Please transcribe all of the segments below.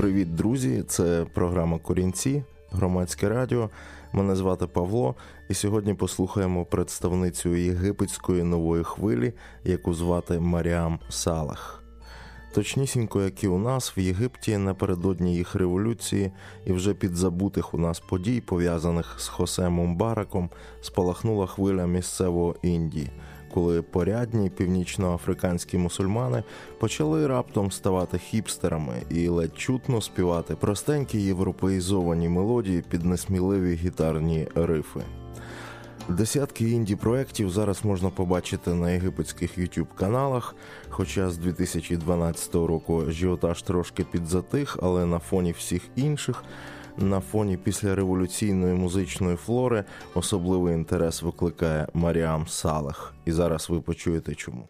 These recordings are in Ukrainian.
Привіт, друзі! Це програма Корінці, громадське радіо. Мене звати Павло, і сьогодні послухаємо представницю єгипетської нової хвилі, яку звати Маріам Салах. Точнісінько, як і у нас, в Єгипті напередодні їх революції і вже під забутих у нас подій, пов'язаних з Хосем Мумбараком, спалахнула хвиля місцевого Індії коли порядні північноафриканські мусульмани почали раптом ставати хіпстерами і ледь чутно співати простенькі європеїзовані мелодії під несміливі гітарні рифи. Десятки інді проєктів зараз можна побачити на єгипетських youtube каналах. Хоча з 2012 року ажіотаж трошки підзатих, але на фоні всіх інших на фоні післяреволюційної музичної флори особливий інтерес викликає Маріам Салах. І зараз ви почуєте чому.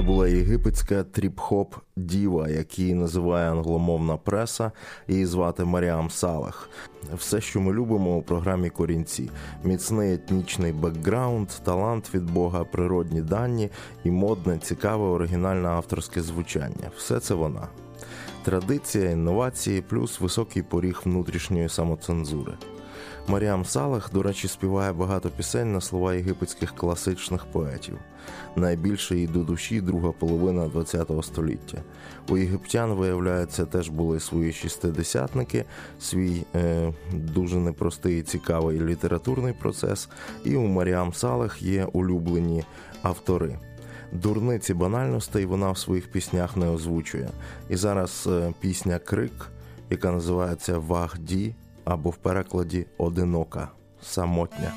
Це була єгипетська тріп-хоп діва, який називає англомовна преса, її звати Маріам Салах. Все, що ми любимо у програмі Корінці: міцний етнічний бекграунд, талант від Бога, природні дані і модне, цікаве, оригінальне авторське звучання. Все це вона. Традиція, інновації, плюс високий поріг внутрішньої самоцензури. Маріам Салах, до речі, співає багато пісень на слова єгипетських класичних поетів. Найбільше їй до душі друга половина ХХ століття. У єгиптян, виявляється, теж були свої шістидесятники, свій е, дуже непростий і цікавий літературний процес. І у Маріам Салах є улюблені автори. Дурниці банальностей вона в своїх піснях не озвучує. І зараз е, пісня Крик, яка називається Вахді або в перекладі Одинока, самотня.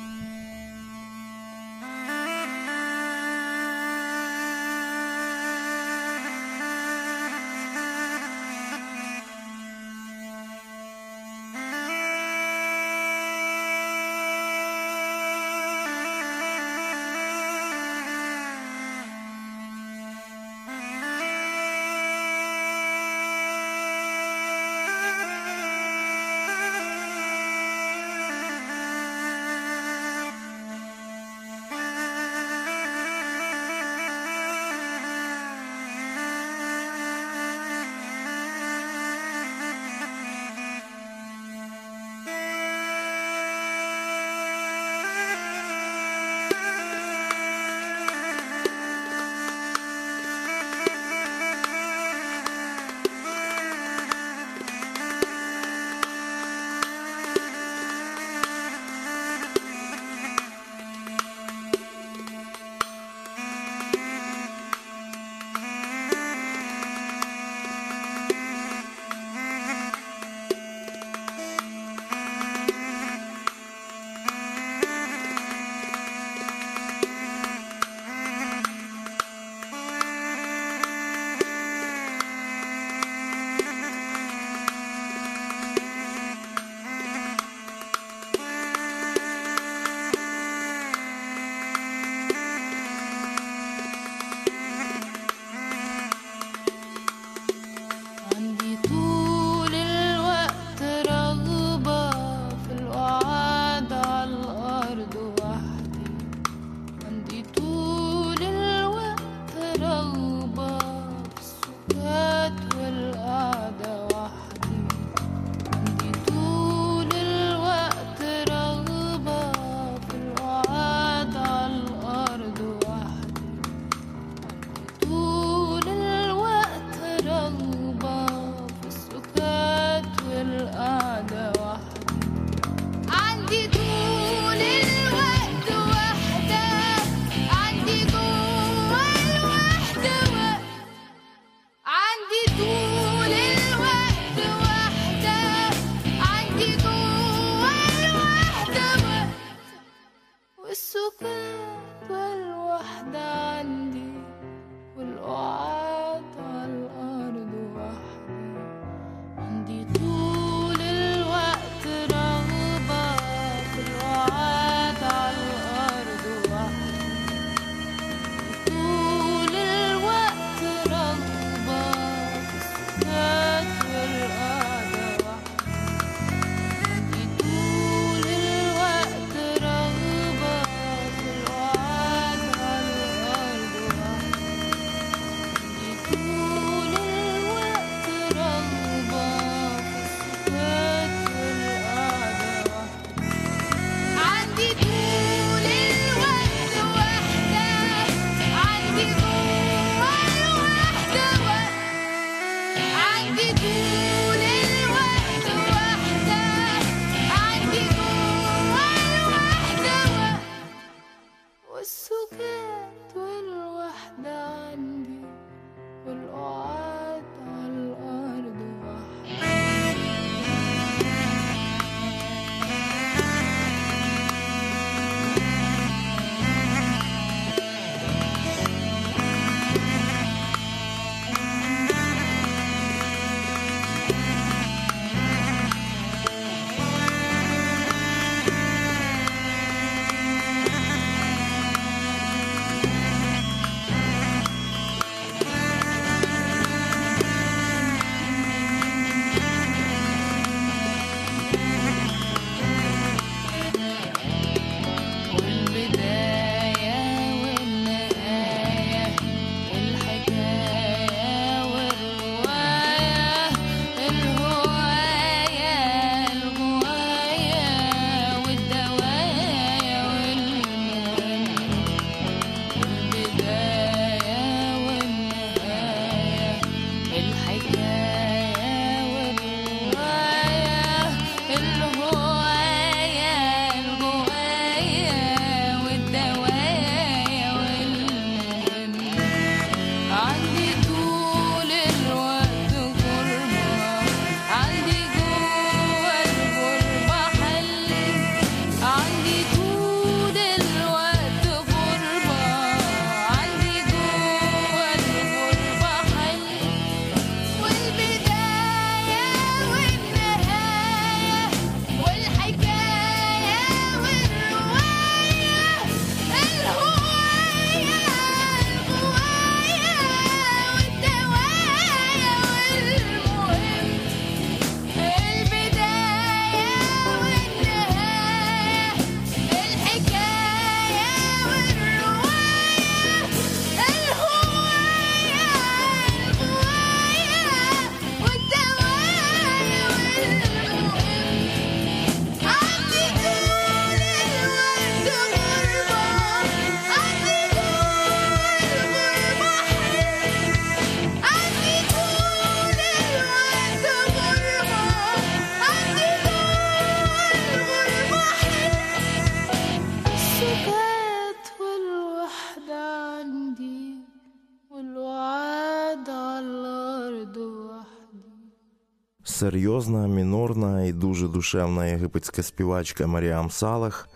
Серйозна, мінорна і дуже душевна єгипетська співачка Маріам Салех.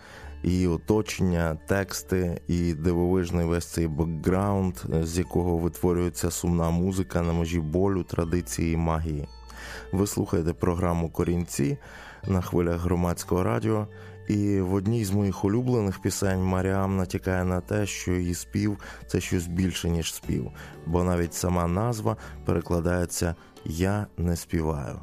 І оточення, тексти, і дивовижний весь цей бекграунд, з якого витворюється сумна музика на межі болю, традиції і магії. Ви слухаєте програму Корінці на хвилях громадського радіо. І в одній з моїх улюблених пісень Маріам натякає на те, що її спів це щось більше, ніж спів, бо навіть сама назва перекладається Я не співаю.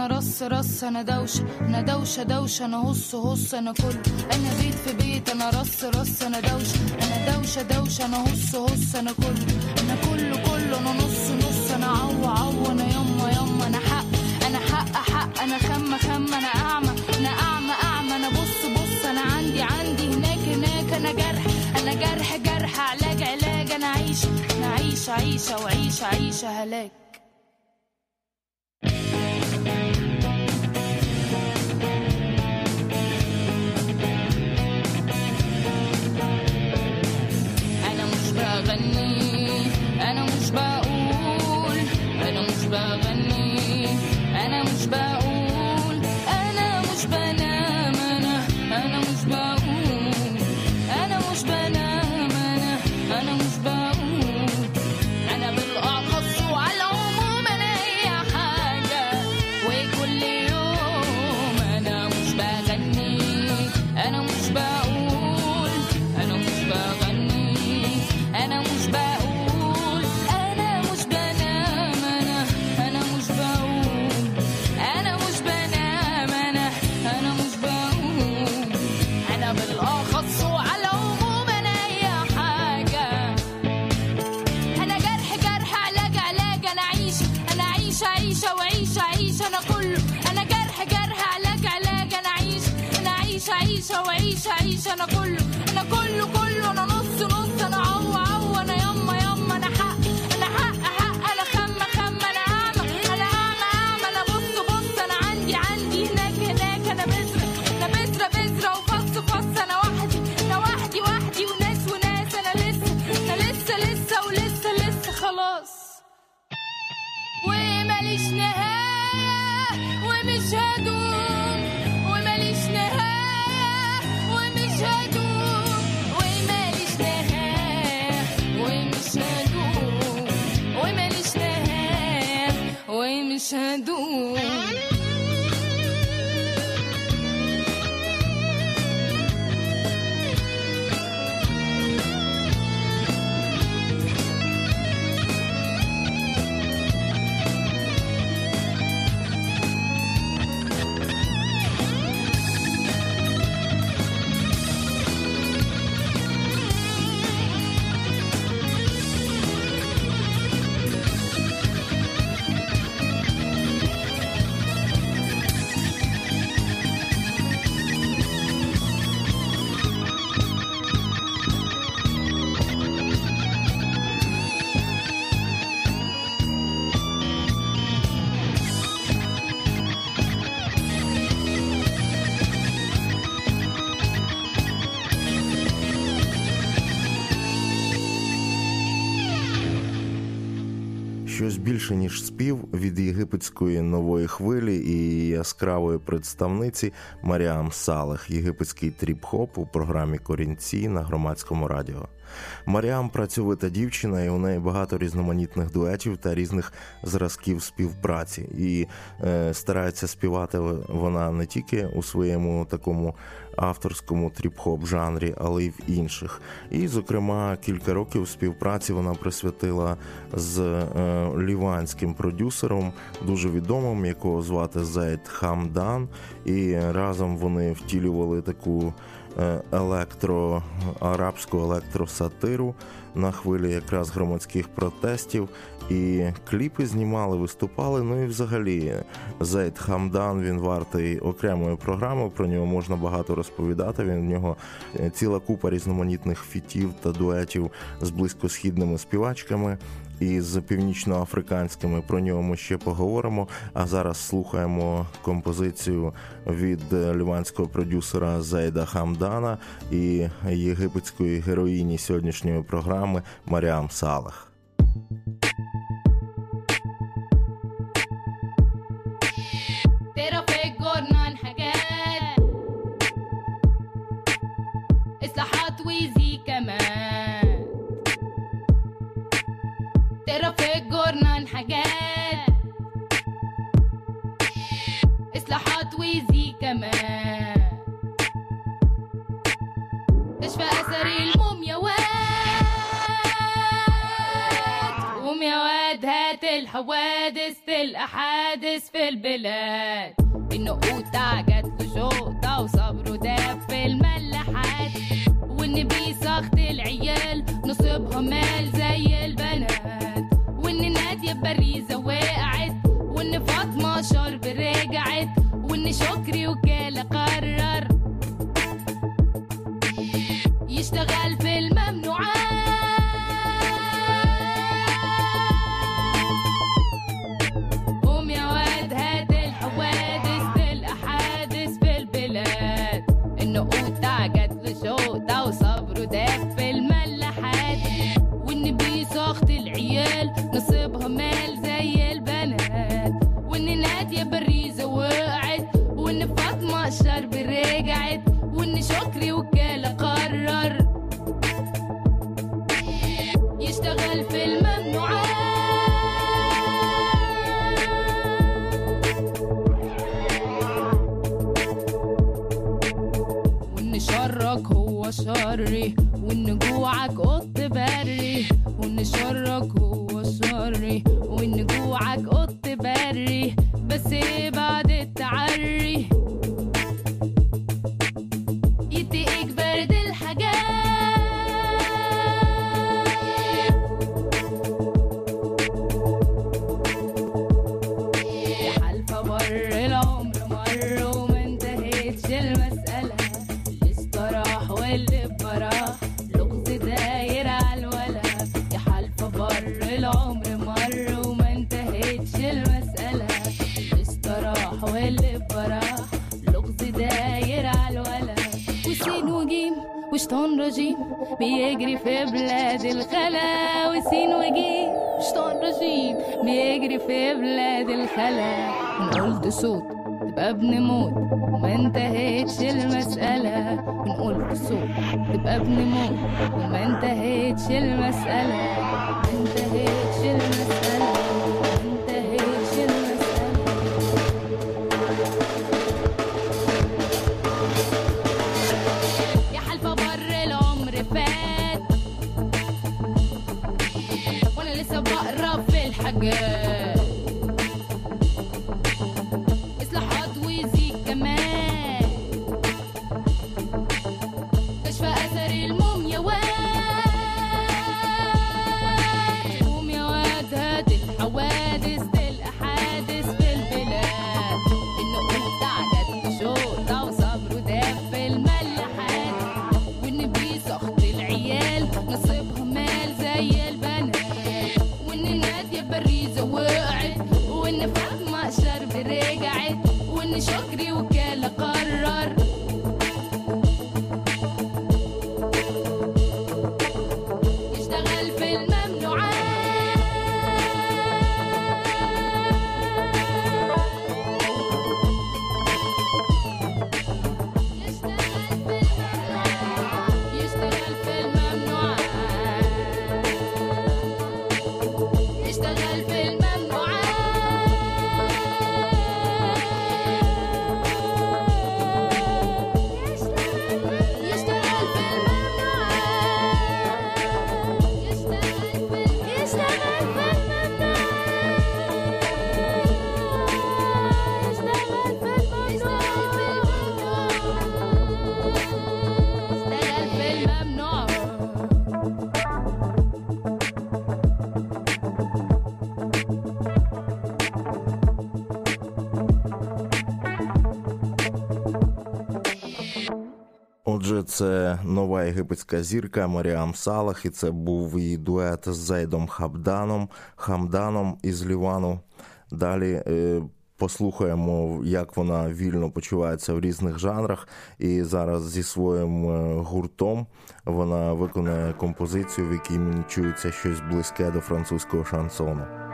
أنا رص رص أنا دوشة أنا دوشة دوشة أنا هص هص أنا كل أنا بيت في بيت أنا رص رص أنا دوشة أنا دوشة دوشة أنا هص هص أنا كل أنا كله كله أنا نص نص أنا عو عو أنا يما يما أنا حق أنا حق حق أنا خم خم أنا اعمى أنا اعمى اعمى أنا بص بص أنا عندي عندي هناك هناك أنا جرح أنا جرح جرح علاج علاج أنا عيش أنا عيش عيشة وعيش عيشة هلاك. by my عيشة وعيشة عيشة. أنا كله أنا كله كله. أنا نص نص. أنا عو عو. أنا يما يما. أنا حق أنا حق حق. أنا خمة خمة أنا أعمى أنا أعمى أعمى أنا بص بص. أنا عندي عندي. هناك هناك. أنا بذرة أنا بذرة بذرة. وفص فص أنا وحدي أنا وحدي وحدي. وناس وناس. أنا لسه أنا لسه لسه ولسه لسه. خلاص. وماليش نهاية؟ achando um. Ніж від єгипетської нової хвилі і яскравої представниці Маріам Салех, єгипетський тріп-хоп у програмі Корінці на громадському радіо. Маріам працьовита дівчина, і у неї багато різноманітних дуетів та різних зразків співпраці. І е, старається співати вона не тільки у своєму такому авторському тріп-хоп жанрі, але й в інших. І, зокрема, кілька років співпраці вона присвятила з е, ліванським продюсером, дуже відомим, якого звати Зейд Хамдан. І разом вони втілювали таку. Е, електро арабську електросатиру на хвилі якраз громадських протестів. І кліпи знімали, виступали. Ну і взагалі Зейд Хамдан він вартий окремої програми. Про нього можна багато розповідати. Він в нього е, ціла купа різноманітних фітів та дуетів з близькосхідними співачками і з північноафриканськими. Про нього ми ще поговоримо. А зараз слухаємо композицію від ліванського продюсера Зейда Хамдана і єгипетської героїні сьогоднішньої програми Маріам Салах. الحوادث تلقى حادث في البلاد. النقوطة جات له شوطة وصبره داب في الملاحات. وإن بيسخط العيال نصيبها مال زي البنات. وإن نادية باريزة وقعت. وإن فاطمة شرب رجعت. وإن شكري وكالة وشطان رجيم بيجري في بلاد الخلا وسين وجيم وشطان رجيم بيجري في بلاد الخلا ونقول ده صوت تبقى ابن موت وما انتهتش المسألة بنقول بصوت تبقى ابن موت وما انتهتش المسألة. ما انتهتش المسألة. Yeah. رجعت وان شكري وكالة قرر. Нова єгипетська зірка Маріам Салах, і це був її дует з Зайдом Хабданом, Хамданом із Лівану. Далі е, послухаємо, як вона вільно почувається в різних жанрах. І зараз зі своїм е, гуртом вона виконає композицію, в якій мені чується щось близьке до французького шансону.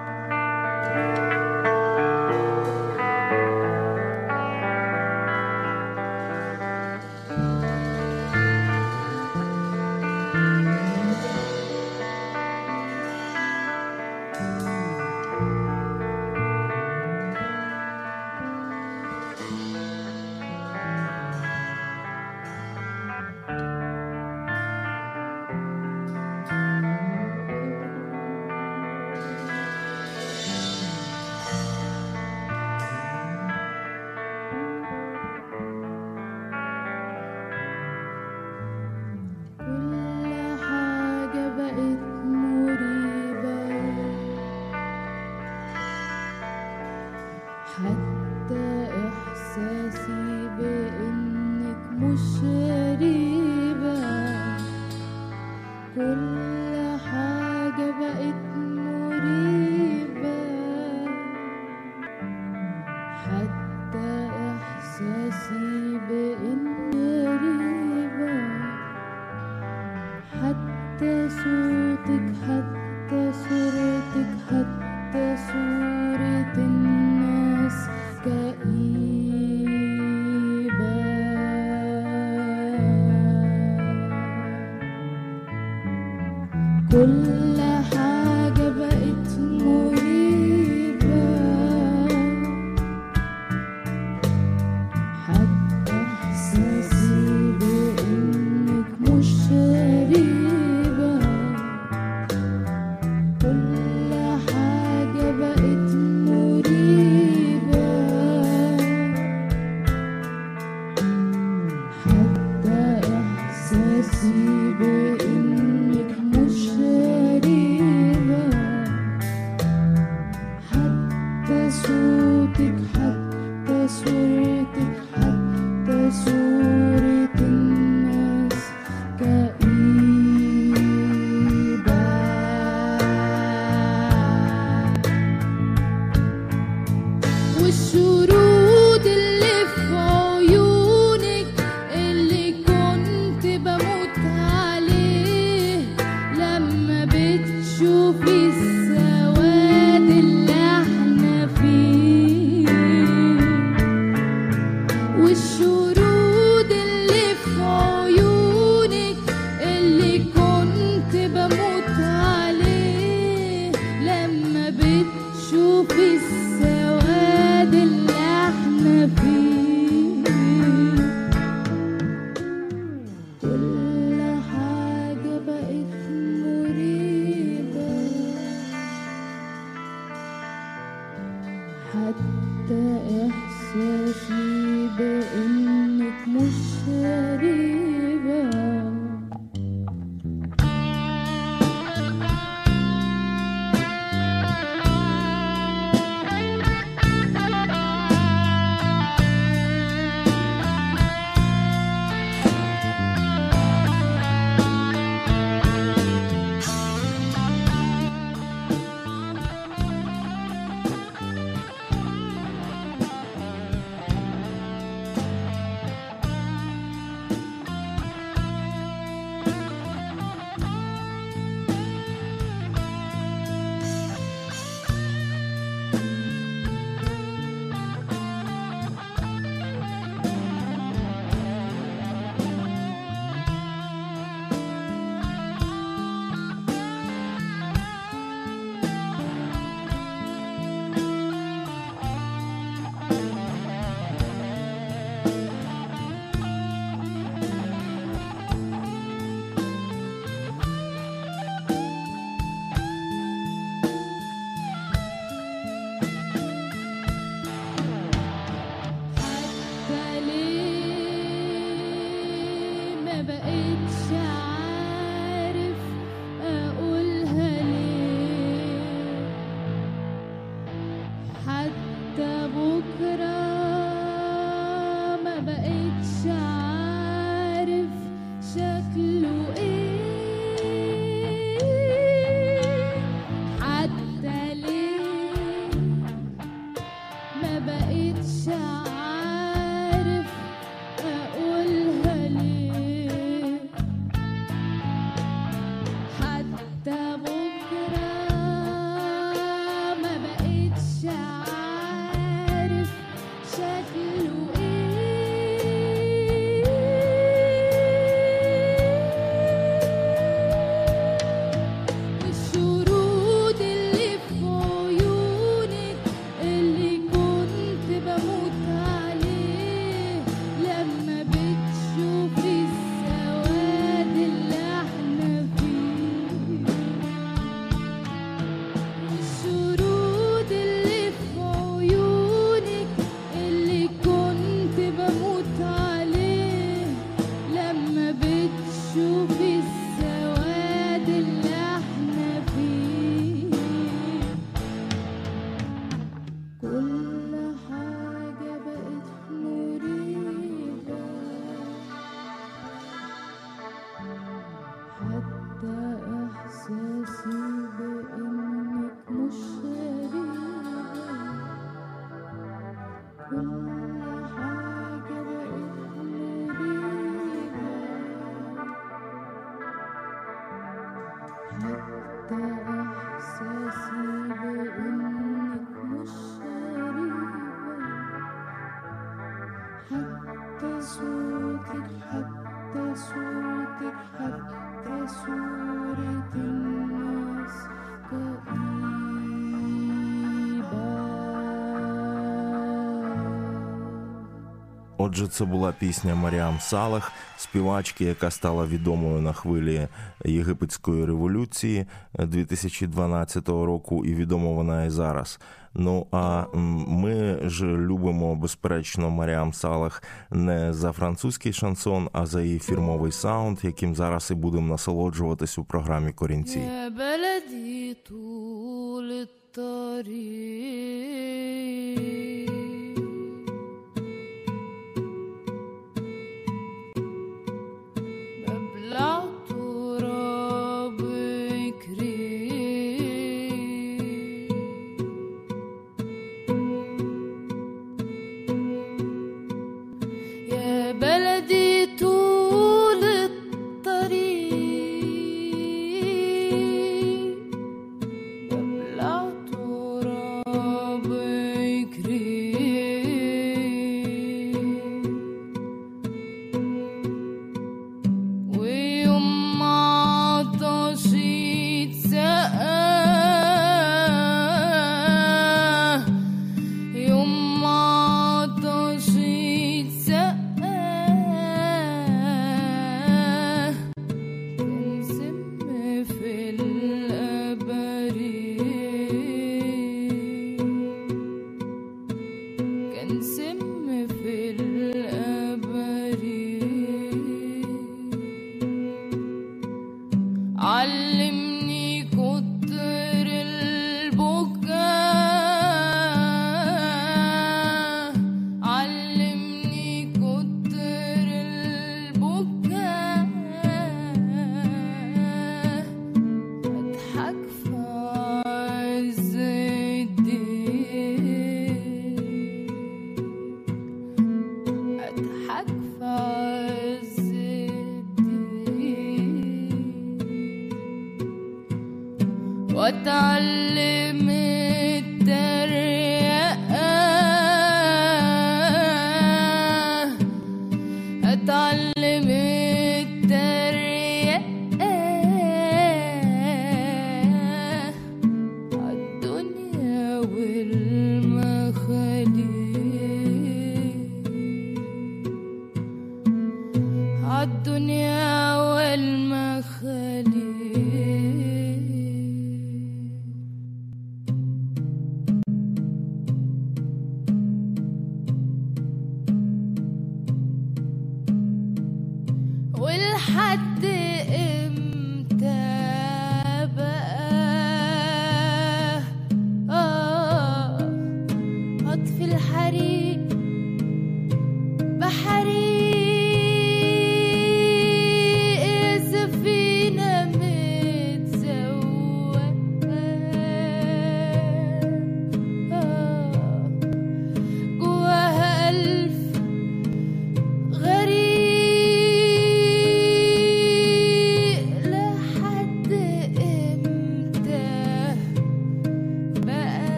wish you Отже, це була пісня Маріам Салах, співачки, яка стала відомою на хвилі єгипетської революції 2012 року, і відома вона і зараз. Ну а ми ж любимо безперечно Маріам Салах не за французький шансон, а за її фірмовий саунд, яким зараз і будемо насолоджуватись у програмі Корінці.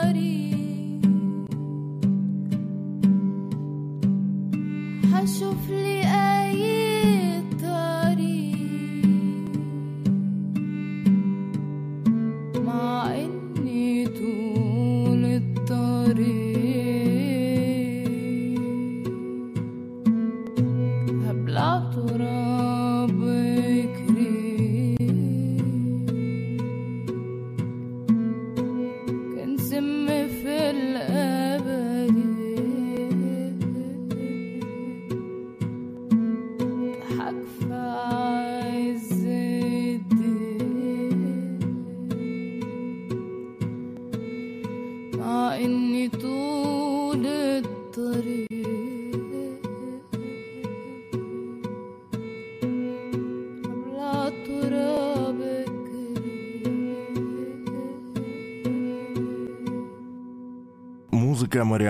Hari.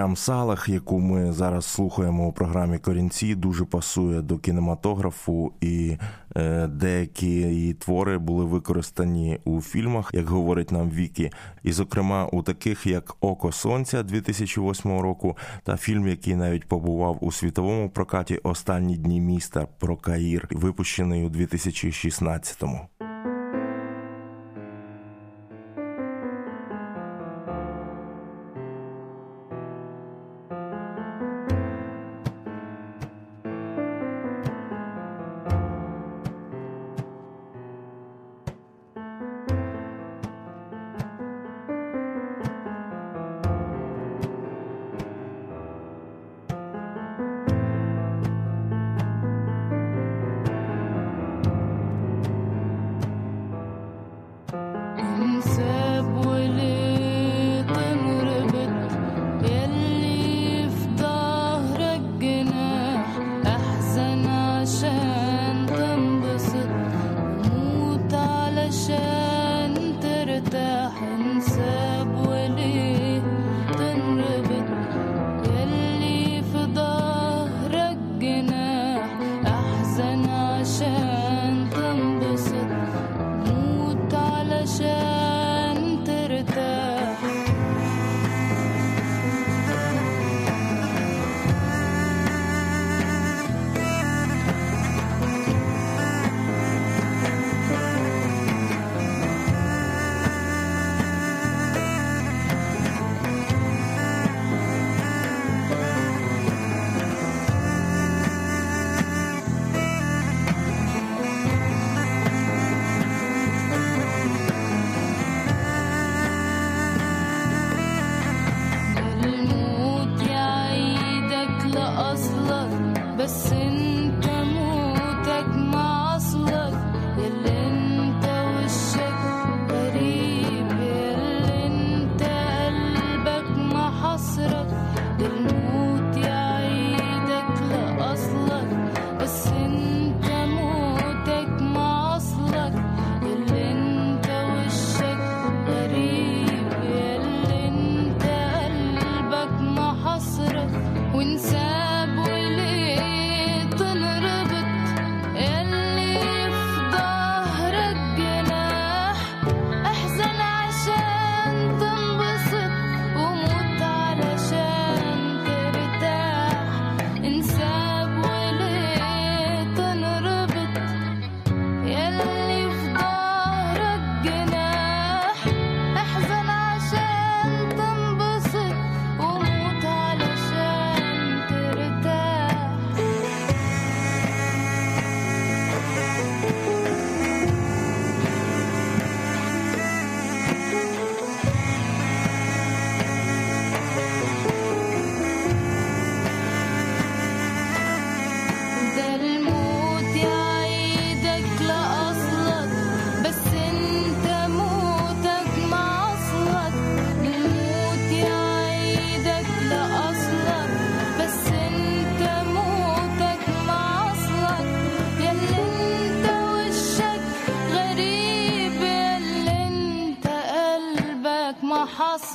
Маріам Салах, яку ми зараз слухаємо у програмі Корінці, дуже пасує до кінематографу, і е, деякі її твори були використані у фільмах, як говорить нам Вікі, і зокрема у таких як Око Сонця 2008 року, та фільм, який навіть побував у світовому прокаті Останні дні міста про Каїр, випущений у 2016-му.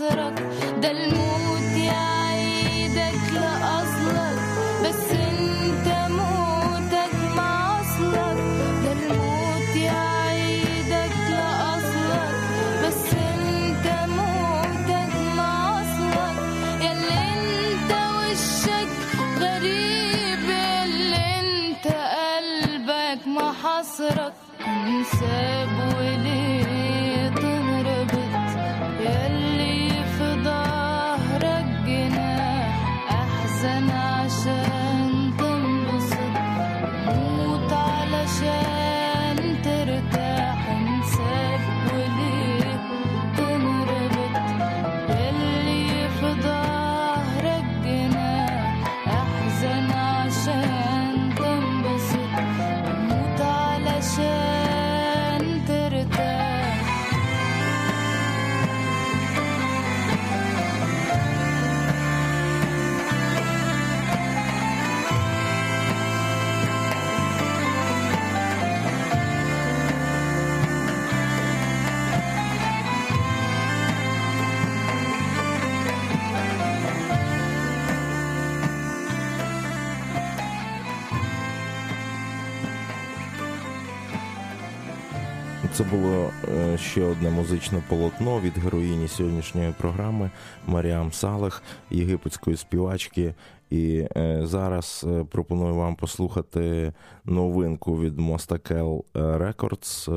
The. Це було е, ще одне музичне полотно від героїні сьогоднішньої програми Маріам Салех, єгипетської співачки. І е, зараз е, пропоную вам послухати новинку від Mostakell Records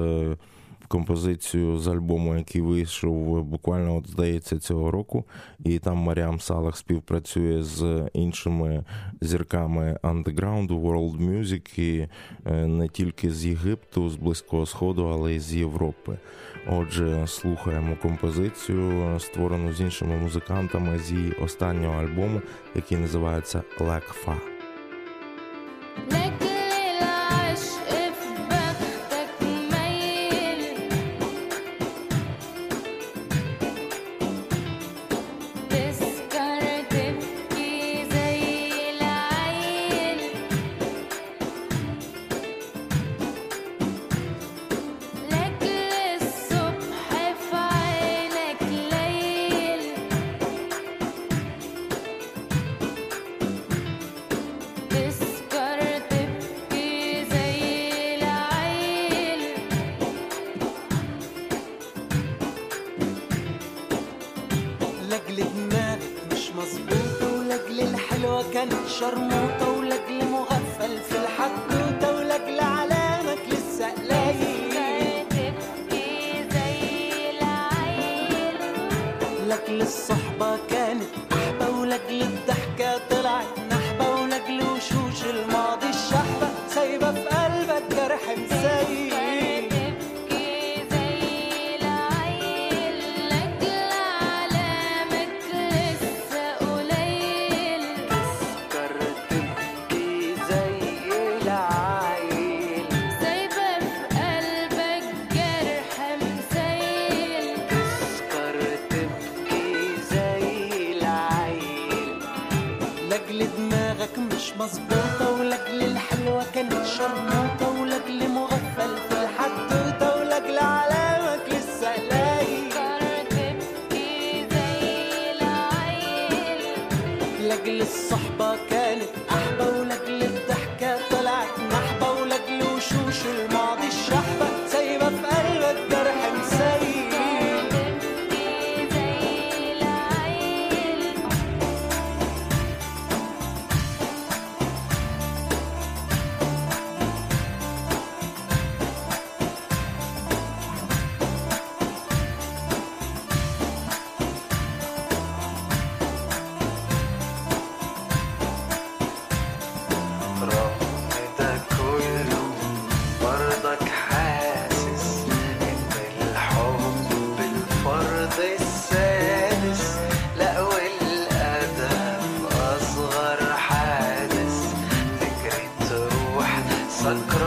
композицію з альбому, який вийшов е, буквально, от здається, цього року. І там Маріам Салах співпрацює з іншими зірками андеграунду, World Music, і е, не тільки з Єгипту, з Близького Сходу, але й з Європи. Отже, слухаємо композицію, створену з іншими музикантами з її останнього альбому, який називається Лекфа. Like الصحبة كانت Russian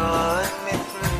run mit mir.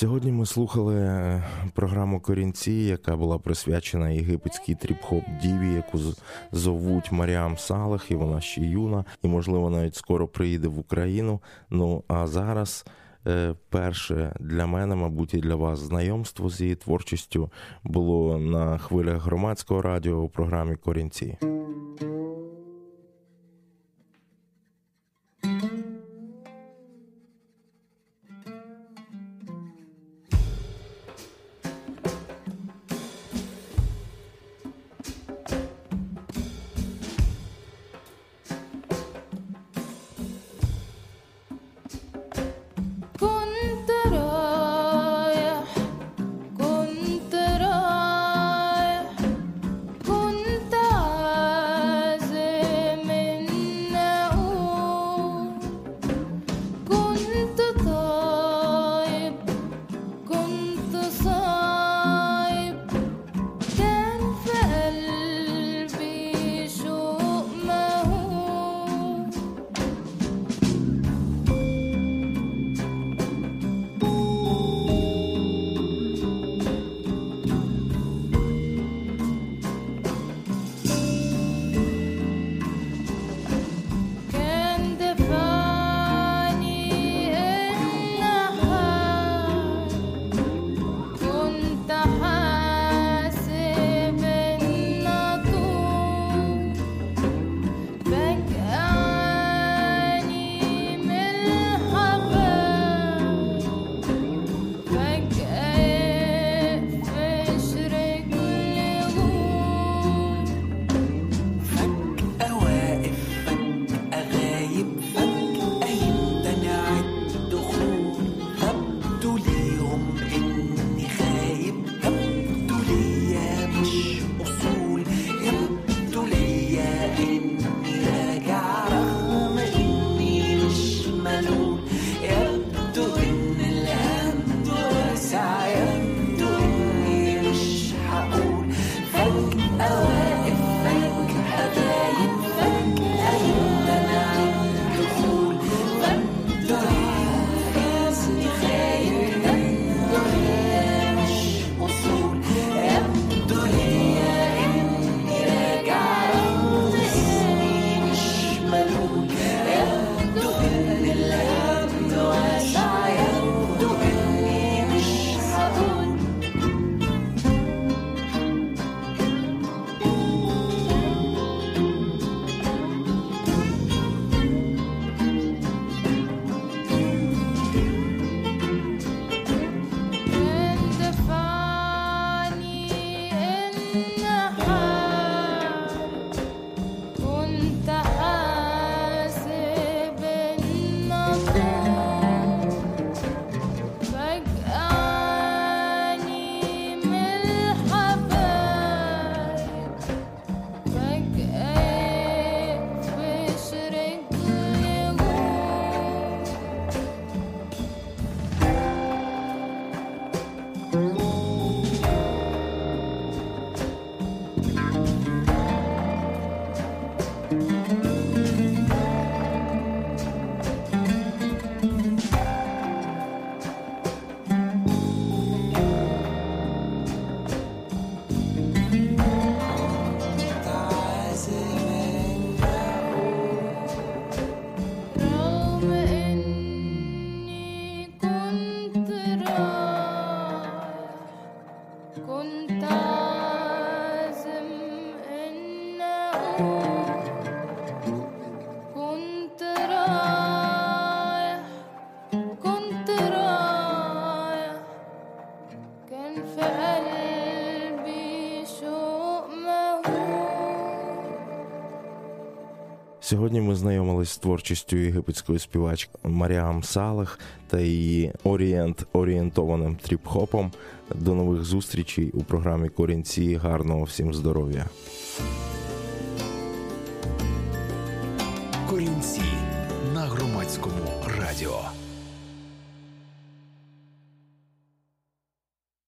Сьогодні ми слухали е, програму Корінці, яка була присвячена єгипетській тріп-хоп діві, яку зовуть Маріам Салех, і вона ще юна, і можливо навіть скоро приїде в Україну. Ну а зараз. Е, перше для мене, мабуть, і для вас знайомство з її творчістю було на хвилях громадського радіо у програмі Корінці. Сьогодні ми знайомились з творчістю єгипетської співачки Маріам Салех та її орієнт орієнтованим тріп-хопом. До нових зустрічей у програмі Корінці. Гарного всім здоров'я.